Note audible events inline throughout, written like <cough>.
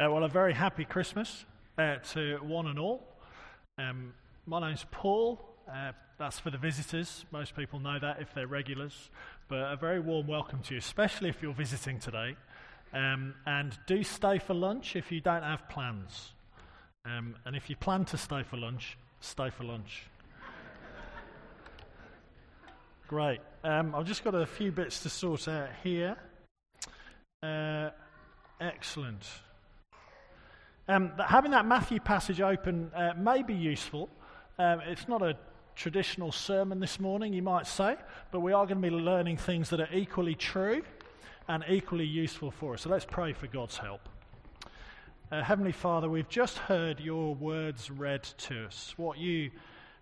Uh, well, a very happy Christmas uh, to one and all. Um, my name's Paul. Uh, that's for the visitors. Most people know that if they're regulars. But a very warm welcome to you, especially if you're visiting today. Um, and do stay for lunch if you don't have plans. Um, and if you plan to stay for lunch, stay for lunch. <laughs> Great. Um, I've just got a few bits to sort out here. Uh, excellent. Um, having that Matthew passage open uh, may be useful. Um, it's not a traditional sermon this morning, you might say, but we are going to be learning things that are equally true and equally useful for us. So let's pray for God's help. Uh, Heavenly Father, we've just heard your words read to us, what you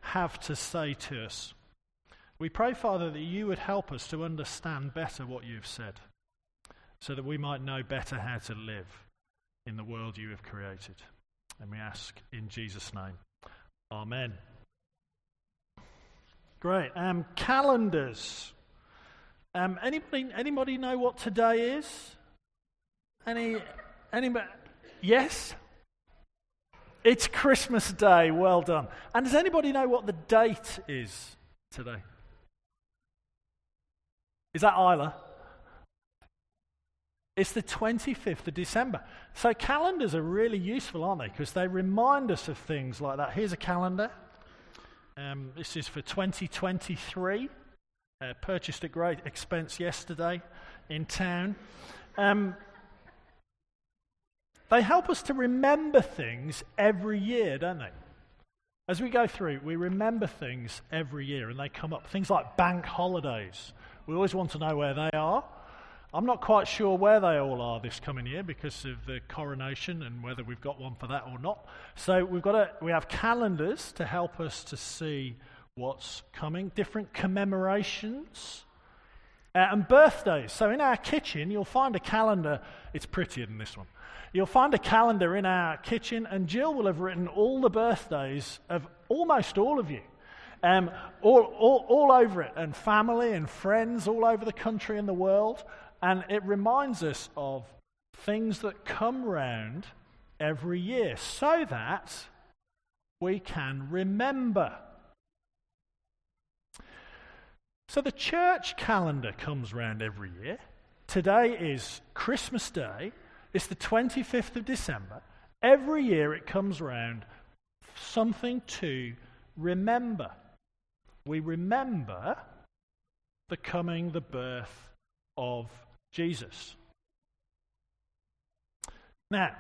have to say to us. We pray, Father, that you would help us to understand better what you've said, so that we might know better how to live in the world you have created. And we ask in Jesus' name. Amen. Great. Um, calendars. Um, anybody, anybody know what today is? Any, anybody? Yes? It's Christmas Day. Well done. And does anybody know what the date is today? Is that Isla? It's the 25th of December. So calendars are really useful, aren't they? Because they remind us of things like that. Here's a calendar. Um, this is for 2023. Uh, purchased at great expense yesterday in town. Um, they help us to remember things every year, don't they? As we go through, we remember things every year and they come up. Things like bank holidays. We always want to know where they are. I'm not quite sure where they all are this coming year because of the coronation and whether we've got one for that or not. So we've got a, we have calendars to help us to see what's coming, different commemorations, uh, and birthdays. So in our kitchen, you'll find a calendar. It's prettier than this one. You'll find a calendar in our kitchen, and Jill will have written all the birthdays of almost all of you. Um, all, all, all over it, and family and friends all over the country and the world. And it reminds us of things that come round every year so that we can remember. So the church calendar comes round every year. Today is Christmas Day. It's the 25th of December. Every year it comes round something to remember. We remember the coming, the birth of Jesus. Now,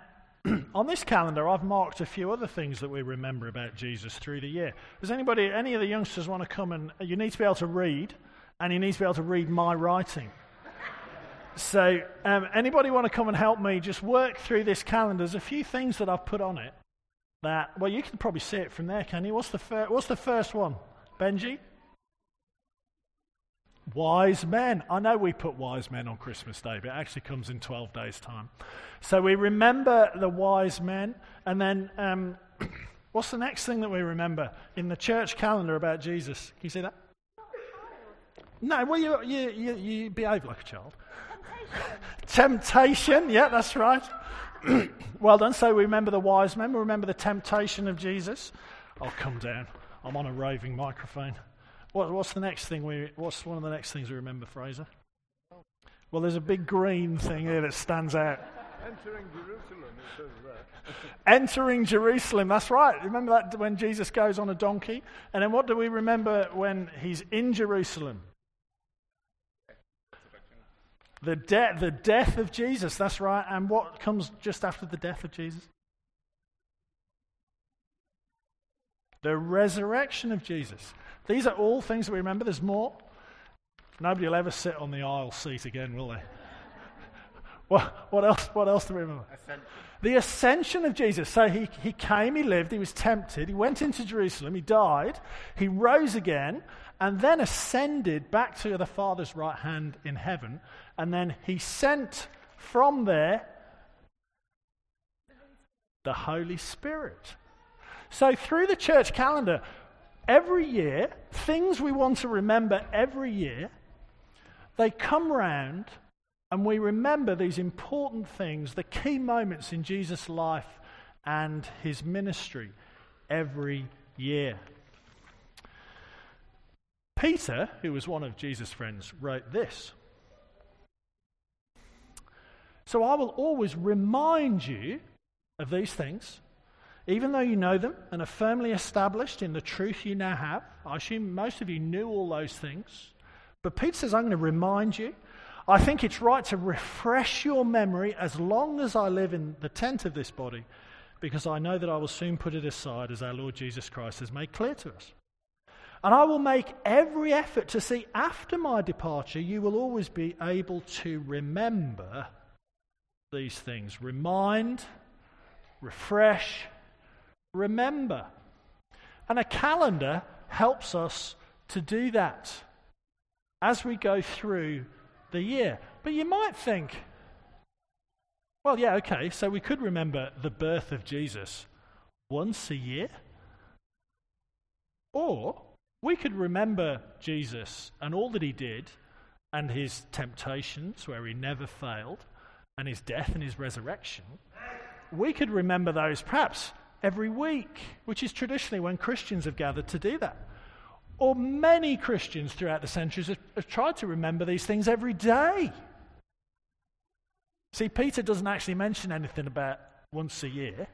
<clears throat> on this calendar, I've marked a few other things that we remember about Jesus through the year. Does anybody, any of the youngsters want to come and you need to be able to read, and you need to be able to read my writing. so, um, anybody want to come and help me just work through this calendar? There's a few things that I've put on it that, well, you can probably see it from there, can you? What's the, fir- what's the first one? Benji? Wise men. I know we put wise men on Christmas Day, but it actually comes in 12 days' time. So we remember the wise men, and then um, <coughs> what's the next thing that we remember in the church calendar about Jesus? Can you see that? No, well, you, you, you, you behave like a child. temptation. temptation, yeah, that's right. <coughs> well done. So we remember the wise men, we remember the temptation of Jesus. I'll come down. I'm on a raving microphone. What, what's the next thing we? What's one of the next things we remember, Fraser? Well, there's a big green thing here that stands out. Entering Jerusalem, it says that. <laughs> Entering Jerusalem, that's right. Remember that when Jesus goes on a donkey? And then what do we remember when he's in Jerusalem? The, de- the death of Jesus, that's right. And what comes just after the death of Jesus? The resurrection of Jesus. These are all things that we remember. There's more. Nobody will ever sit on the aisle seat again, will they? <laughs> what, what, else, what else do we remember? Ascension. The ascension of Jesus. So he, he came, he lived, he was tempted, he went into Jerusalem, he died, he rose again, and then ascended back to the Father's right hand in heaven. And then he sent from there the Holy Spirit. So, through the church calendar, every year, things we want to remember every year, they come round And we remember these important things, the key moments in Jesus' life and his ministry every year. Peter, who was one of Jesus' friends, wrote this. So I will always remind you of these things, even though you know them and are firmly established in the truth you now have. I assume most of you knew all those things. But Peter says, I'm going to remind you. I think it's right to refresh your memory as long as I live in the tent of this body, because I know that I will soon put it aside as our Lord Jesus Christ has made clear to us. And I will make every effort to see after my departure, you will always be able to remember these things remind, refresh, remember. And a calendar helps us to do that as we go through the year. But you might think, well, yeah, okay, so we could remember the birth of Jesus once a year. Or we could remember Jesus and all that he did and his temptations, where he never failed, and his death and his resurrection. We could remember those perhaps every week, which is traditionally when Christians have gathered to do that. Or many Christians throughout the centuries have, have tried to remember these things every day. See, Peter doesn't actually mention anything about once a year.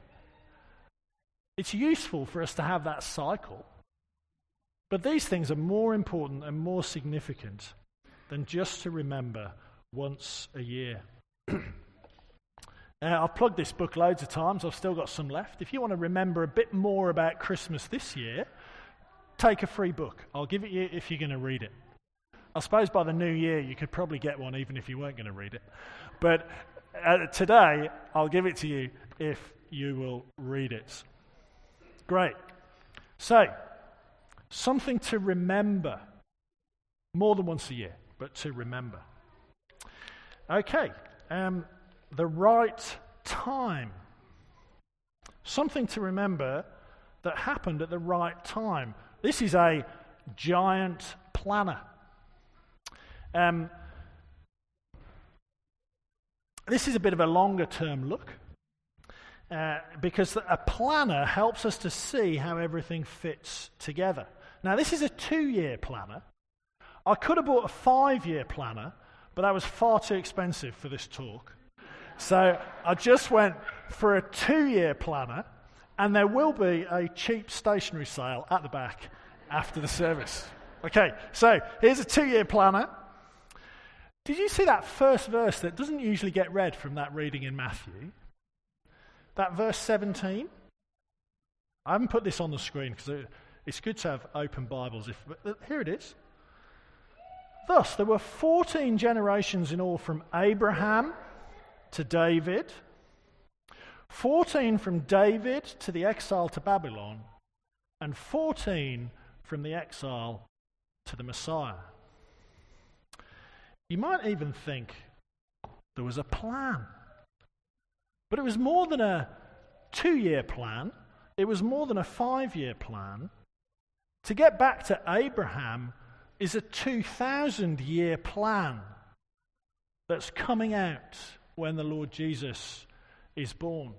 It's useful for us to have that cycle. But these things are more important and more significant than just to remember once a year. <clears throat> uh, I've plugged this book loads of times. I've still got some left. If you want to remember a bit more about Christmas this year, take a free book. I'll give it you if you're going to read it. I suppose by the new year you could probably get one even if you weren't going to read it. But uh, today I'll give it to you if you will read it. Great. So, something to remember more than once a year, but to remember. Okay, um, the right time. Something to remember that happened at the right time. This is a giant planner. Um, this is a bit of a longer term look uh, because a planner helps us to see how everything fits together. Now, this is a two year planner. I could have bought a five year planner, but that was far too expensive for this talk. So I just went for a two year planner and there will be a cheap stationery sale at the back after the service. Okay, so here's a two year planner. Did you see that first verse that doesn't usually get read from that reading in Matthew? That verse 17? I haven't put this on the screen because it's good to have open Bibles. If, here it is. Thus, there were 14 generations in all from Abraham to David 14 from David to the exile to Babylon, and 14 from the exile to the Messiah. You might even think there was a plan. But it was more than a two year plan, it was more than a five year plan. To get back to Abraham is a 2,000 year plan that's coming out when the Lord Jesus is born.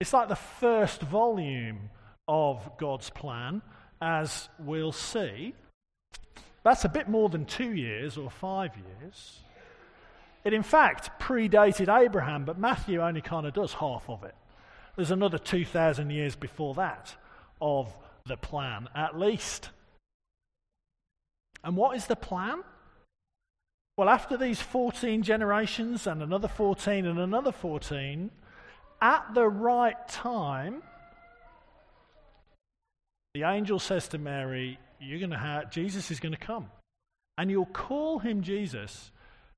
It's like the first volume of God's plan, as we'll see. That's a bit more than two years or five years. It, in fact, predated Abraham, but Matthew only kind of does half of it. There's another 2,000 years before that of the plan, at least. And what is the plan? Well, after these 14 generations and another 14 and another 14, at the right time, the angel says to Mary, You're going to have, Jesus is going to come. And you'll call him Jesus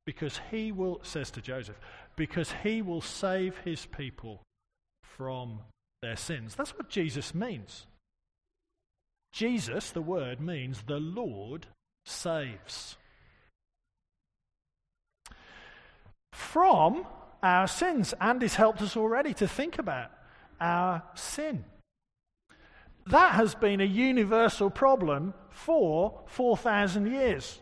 because he will, says to Joseph, because he will save his people from their sins. That's what Jesus means. Jesus, the word, means the Lord saves. From our sins. Andy's helped us already to think about our sin. That has been a universal problem for 4,000 years.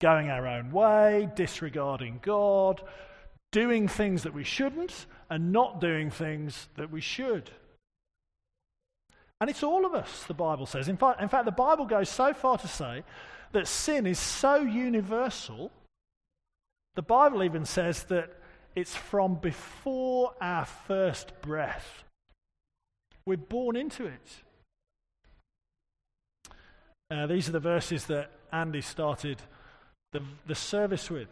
going our own way, disregarding God, doing things that we shouldn't, and not doing things that we should. And it's all of us, the Bible says. In fact, in fact, the Bible goes so far to say that sin is so universal, the Bible even says that it's from before our first breath. We're born into it. Uh, these are the verses that Andy started the, the service with.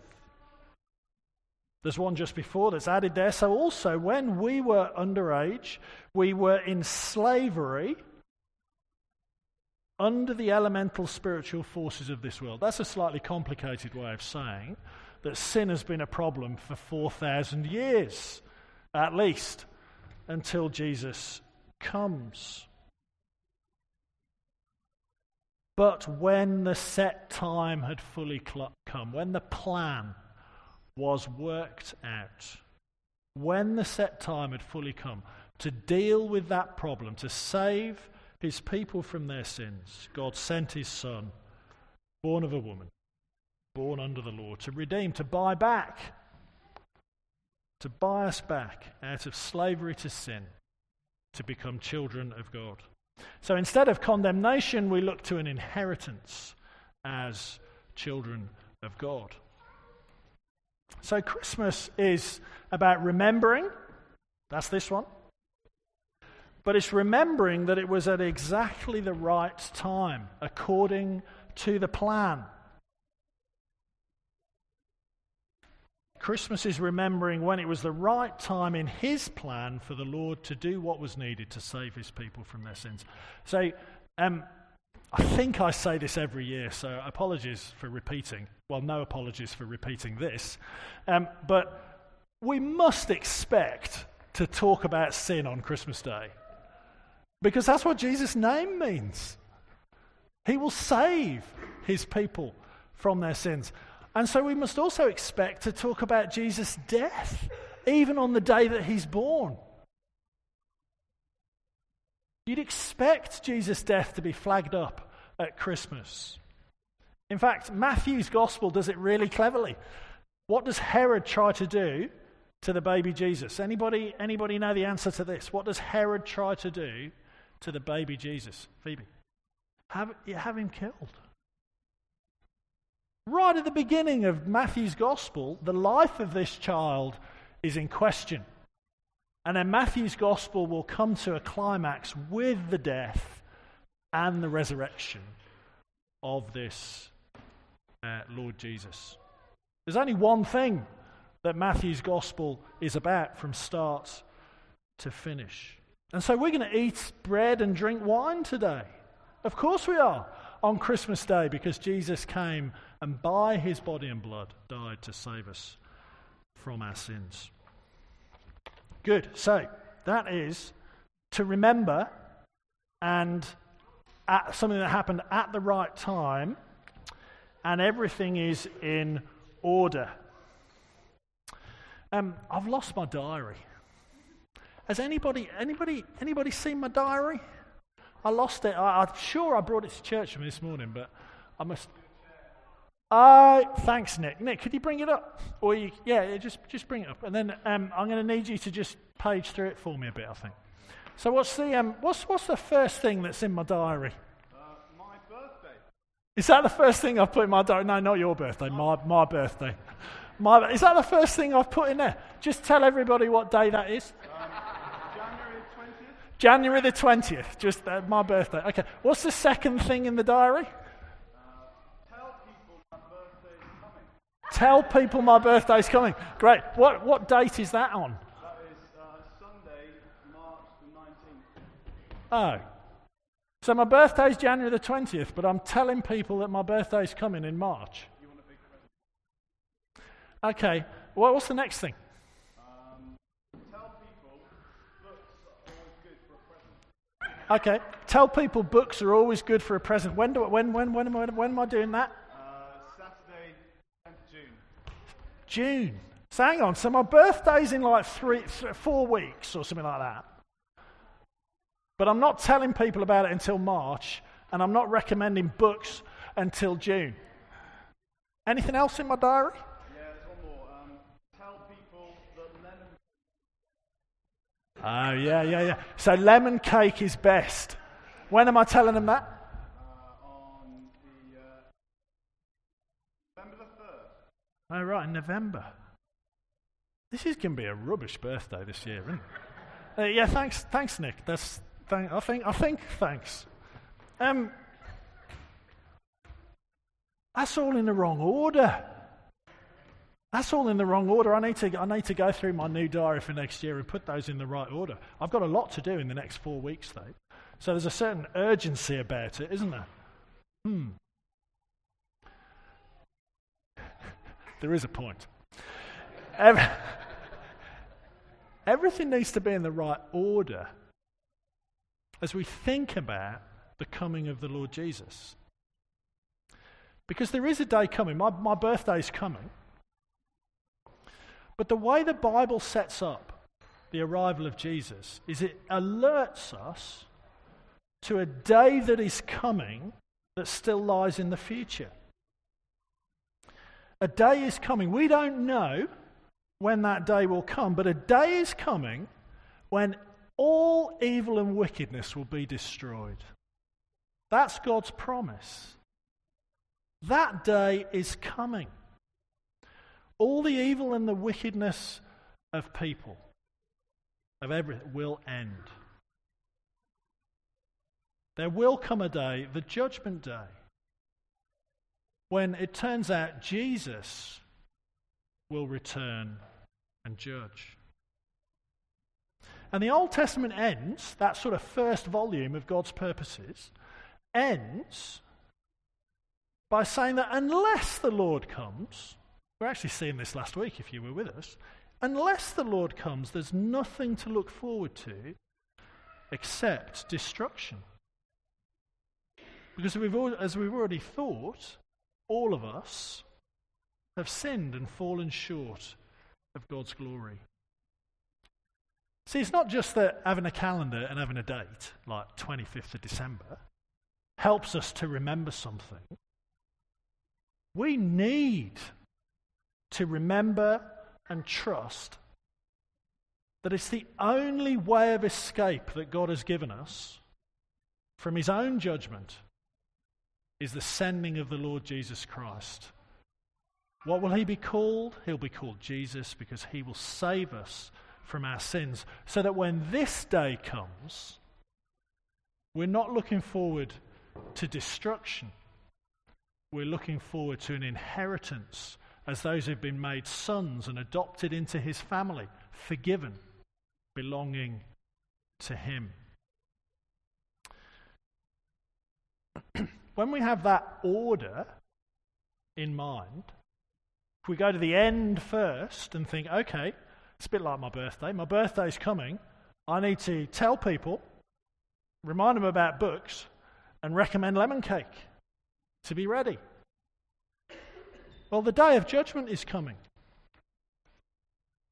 There's one just before that's added there. So, also, when we were underage, we were in slavery under the elemental spiritual forces of this world. That's a slightly complicated way of saying that sin has been a problem for 4,000 years, at least, until Jesus comes. But when the set time had fully come, when the plan was worked out, when the set time had fully come to deal with that problem, to save his people from their sins, God sent his Son, born of a woman, born under the law, to redeem, to buy back, to buy us back out of slavery to sin, to become children of God. So instead of condemnation, we look to an inheritance as children of God. So Christmas is about remembering, that's this one, but it's remembering that it was at exactly the right time, according to the plan. Christmas is remembering when it was the right time in His plan for the Lord to do what was needed to save His people from their sins. So, um, I think I say this every year, so apologies for repeating. Well, no apologies for repeating this. Um, but we must expect to talk about sin on Christmas Day because that's what Jesus' name means. He will save His people from their sins. And so we must also expect to talk about Jesus' death, even on the day that he's born. You'd expect Jesus' death to be flagged up at Christmas. In fact, Matthew's gospel does it really cleverly. What does Herod try to do to the baby Jesus? Anybody, anybody know the answer to this? What does Herod try to do to the baby Jesus? Phoebe. Have, have him killed. Right at the beginning of Matthew's gospel, the life of this child is in question. And then Matthew's gospel will come to a climax with the death and the resurrection of this uh, Lord Jesus. There's only one thing that Matthew's gospel is about from start to finish. And so we're going to eat bread and drink wine today. Of course we are on Christmas Day because Jesus came and by his body and blood died to save us from our sins. Good. So that is to remember and something that happened at the right time and everything is in order. Um, I've lost my diary. Has anybody, anybody, anybody seen my diary? I lost it. I, am sure I brought it to church from this morning, but I must. Uh, thanks, Nick. Nick, could you bring it up? Or you, yeah, just just bring it up, and then um, I'm going to need you to just page through it for me a bit. I think. So, what's the um, what's what's the first thing that's in my diary? Uh, my birthday. Is that the first thing I've put in my diary? No, not your birthday. My my birthday. My, is that the first thing I've put in there? Just tell everybody what day that is. 20th. January the 20th, just uh, my birthday. Okay, what's the second thing in the diary? Tell people my birthday's coming. Great. What, what date is that on? That is uh, Sunday, March the 19th. Oh. So my birthday's January the 20th, but I'm telling people that my birthday's coming in March. You want a big present? Okay. Well, what's the next thing? Um, tell people books are always good for a present. Okay. Tell people books are always good for a present. When, do, when, when, when, am, I, when am I doing that? Uh, Saturday, 10th June. June. So hang on. So my birthday's in like three, th- four weeks or something like that. But I'm not telling people about it until March, and I'm not recommending books until June. Anything else in my diary? Yeah, there's one more. Um, tell people that lemon Oh, yeah, yeah, yeah. So lemon cake is best. When am I telling them that? uh, on the uh, November the. Oh, right, in November. This is going to be a rubbish birthday this year, isn't it? Uh, yeah, thanks, thanks, Nick. That's, thank, I think, I think, thanks. Um, that's all in the wrong order. That's all in the wrong order. I need to, I need to go through my new diary for next year and put those in the right order. I've got a lot to do in the next four weeks, though. So there's a certain urgency about it, isn't there? Hmm. <laughs> there is a point. Ev- <laughs> Everything needs to be in the right order as we think about the coming of the Lord Jesus. Because there is a day coming, my, my birthday's coming. But the way the Bible sets up the arrival of Jesus is it alerts us to a day that is coming that still lies in the future. A day is coming. We don't know when that day will come, but a day is coming when all evil and wickedness will be destroyed. That's God's promise. That day is coming. All the evil and the wickedness of people, of everything, will end. There will come a day, the judgment day, when it turns out Jesus will return and judge. And the Old Testament ends, that sort of first volume of God's purposes, ends by saying that unless the Lord comes, we're actually seeing this last week if you were with us, unless the Lord comes, there's nothing to look forward to except destruction. Because we've, as we've already thought, all of us have sinned and fallen short of God's glory. See, it's not just that having a calendar and having a date, like 25th of December, helps us to remember something. We need to remember and trust that it's the only way of escape that God has given us from his own judgment is the sending of the Lord Jesus Christ. What will he be called? He'll be called Jesus because he will save us from our sins. So that when this day comes, we're not looking forward to destruction. We're looking forward to an inheritance as those who've been made sons and adopted into his family, forgiven, belonging to him. <clears throat> when we have that order in mind, if we go to the end first and think, okay, it's a bit like my birthday, my birthday's coming, I need to tell people, remind them about books, and recommend lemon cake to be ready. Well, the day of judgment is coming.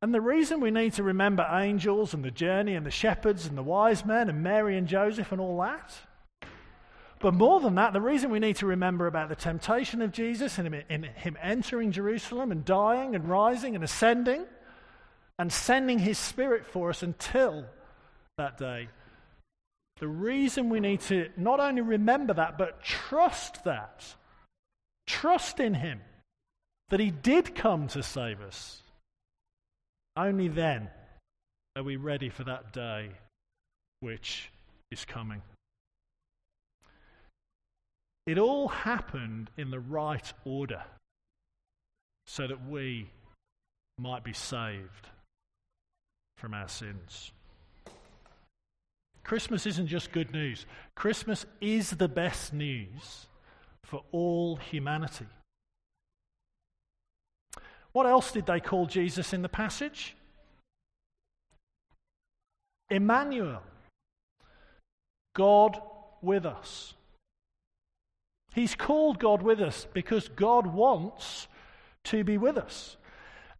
And the reason we need to remember angels and the journey and the shepherds and the wise men and Mary and Joseph and all that but more than that, the reason we need to remember about the temptation of Jesus and him, entering Jerusalem and dying and rising and ascending and sending his spirit for us until that day. The reason we need to not only remember that, but trust that. Trust in him that he did come to save us. Only then are we ready for that day which is coming. It all happened in the right order so that we might be saved from our sins. Christmas isn't just good news, Christmas is the best news for all humanity. What else did they call Jesus in the passage? Emmanuel, God with us. He's called God with us because God wants to be with us.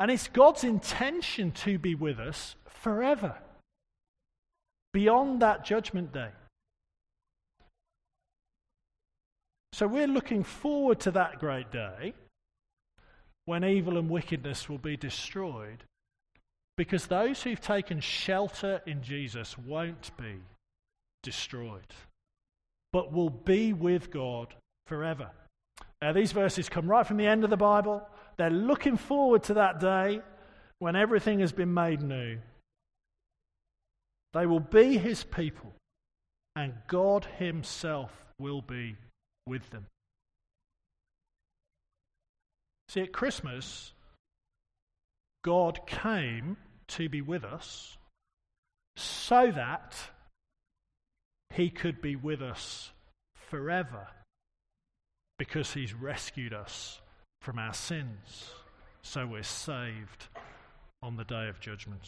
And it's God's intention to be with us forever, beyond that judgment day. So we're looking forward to that great day when evil and wickedness will be destroyed because those who've taken shelter in Jesus won't be destroyed, but will be with God forever. Now, these verses come right from the end of the Bible. They're looking forward to that day when everything has been made new. They will be his people, and God himself will be with them. See, at Christmas, God came to be with us so that he could be with us forever because he's rescued us from our sins. So we're saved on the day of judgment.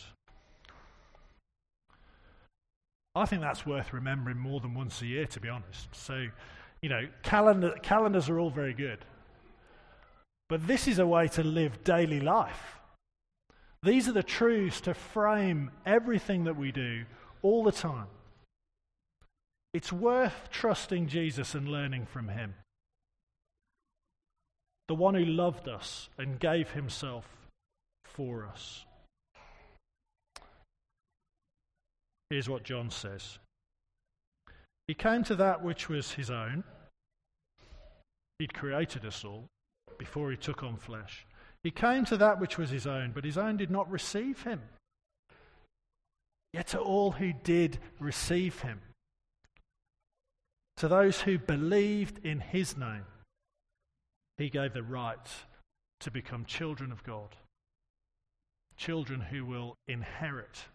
I think that's worth remembering more than once a year, to be honest. So, you know, calendar, calendars are all very good. But this is a way to live daily life. These are the truths to frame everything that we do all the time. It's worth trusting Jesus and learning from him. The one who loved us and gave himself for us. Here's what John says He came to that which was his own. He'd created us all before he took on flesh. He came to that which was his own, but his own did not receive him. Yet to all who did receive him, to those who believed in his name, he gave the right to become children of God, children who will inherit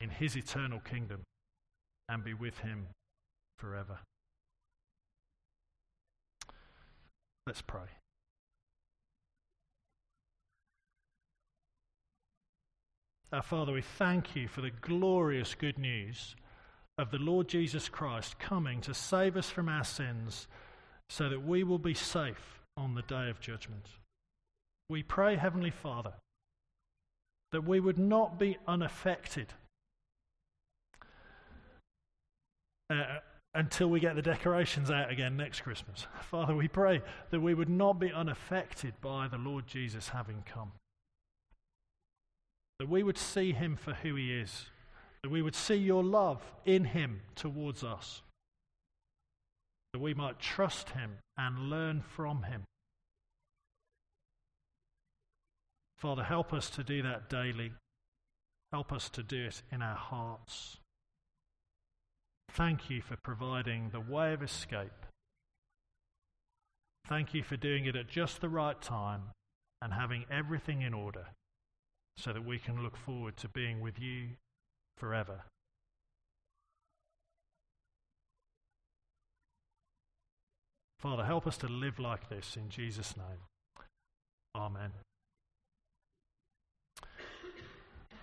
in his eternal kingdom and be with him forever. Let's pray. Our Father, we thank you for the glorious good news of the Lord Jesus Christ coming to save us from our sins so that we will be safe on the day of judgment. We pray, Heavenly Father, that we would not be unaffected uh, until we get the decorations out again next Christmas. Father, we pray that we would not be unaffected by the Lord Jesus having come that we would see him for who he is, that we would see your love in him towards us, that we might trust him and learn from him. Father, help us to do that daily. Help us to do it in our hearts. Thank you for providing the way of escape. Thank you for doing it at just the right time and having everything in order so that we can look forward to being with you forever. Father, help us to live like this in Jesus' name. Amen.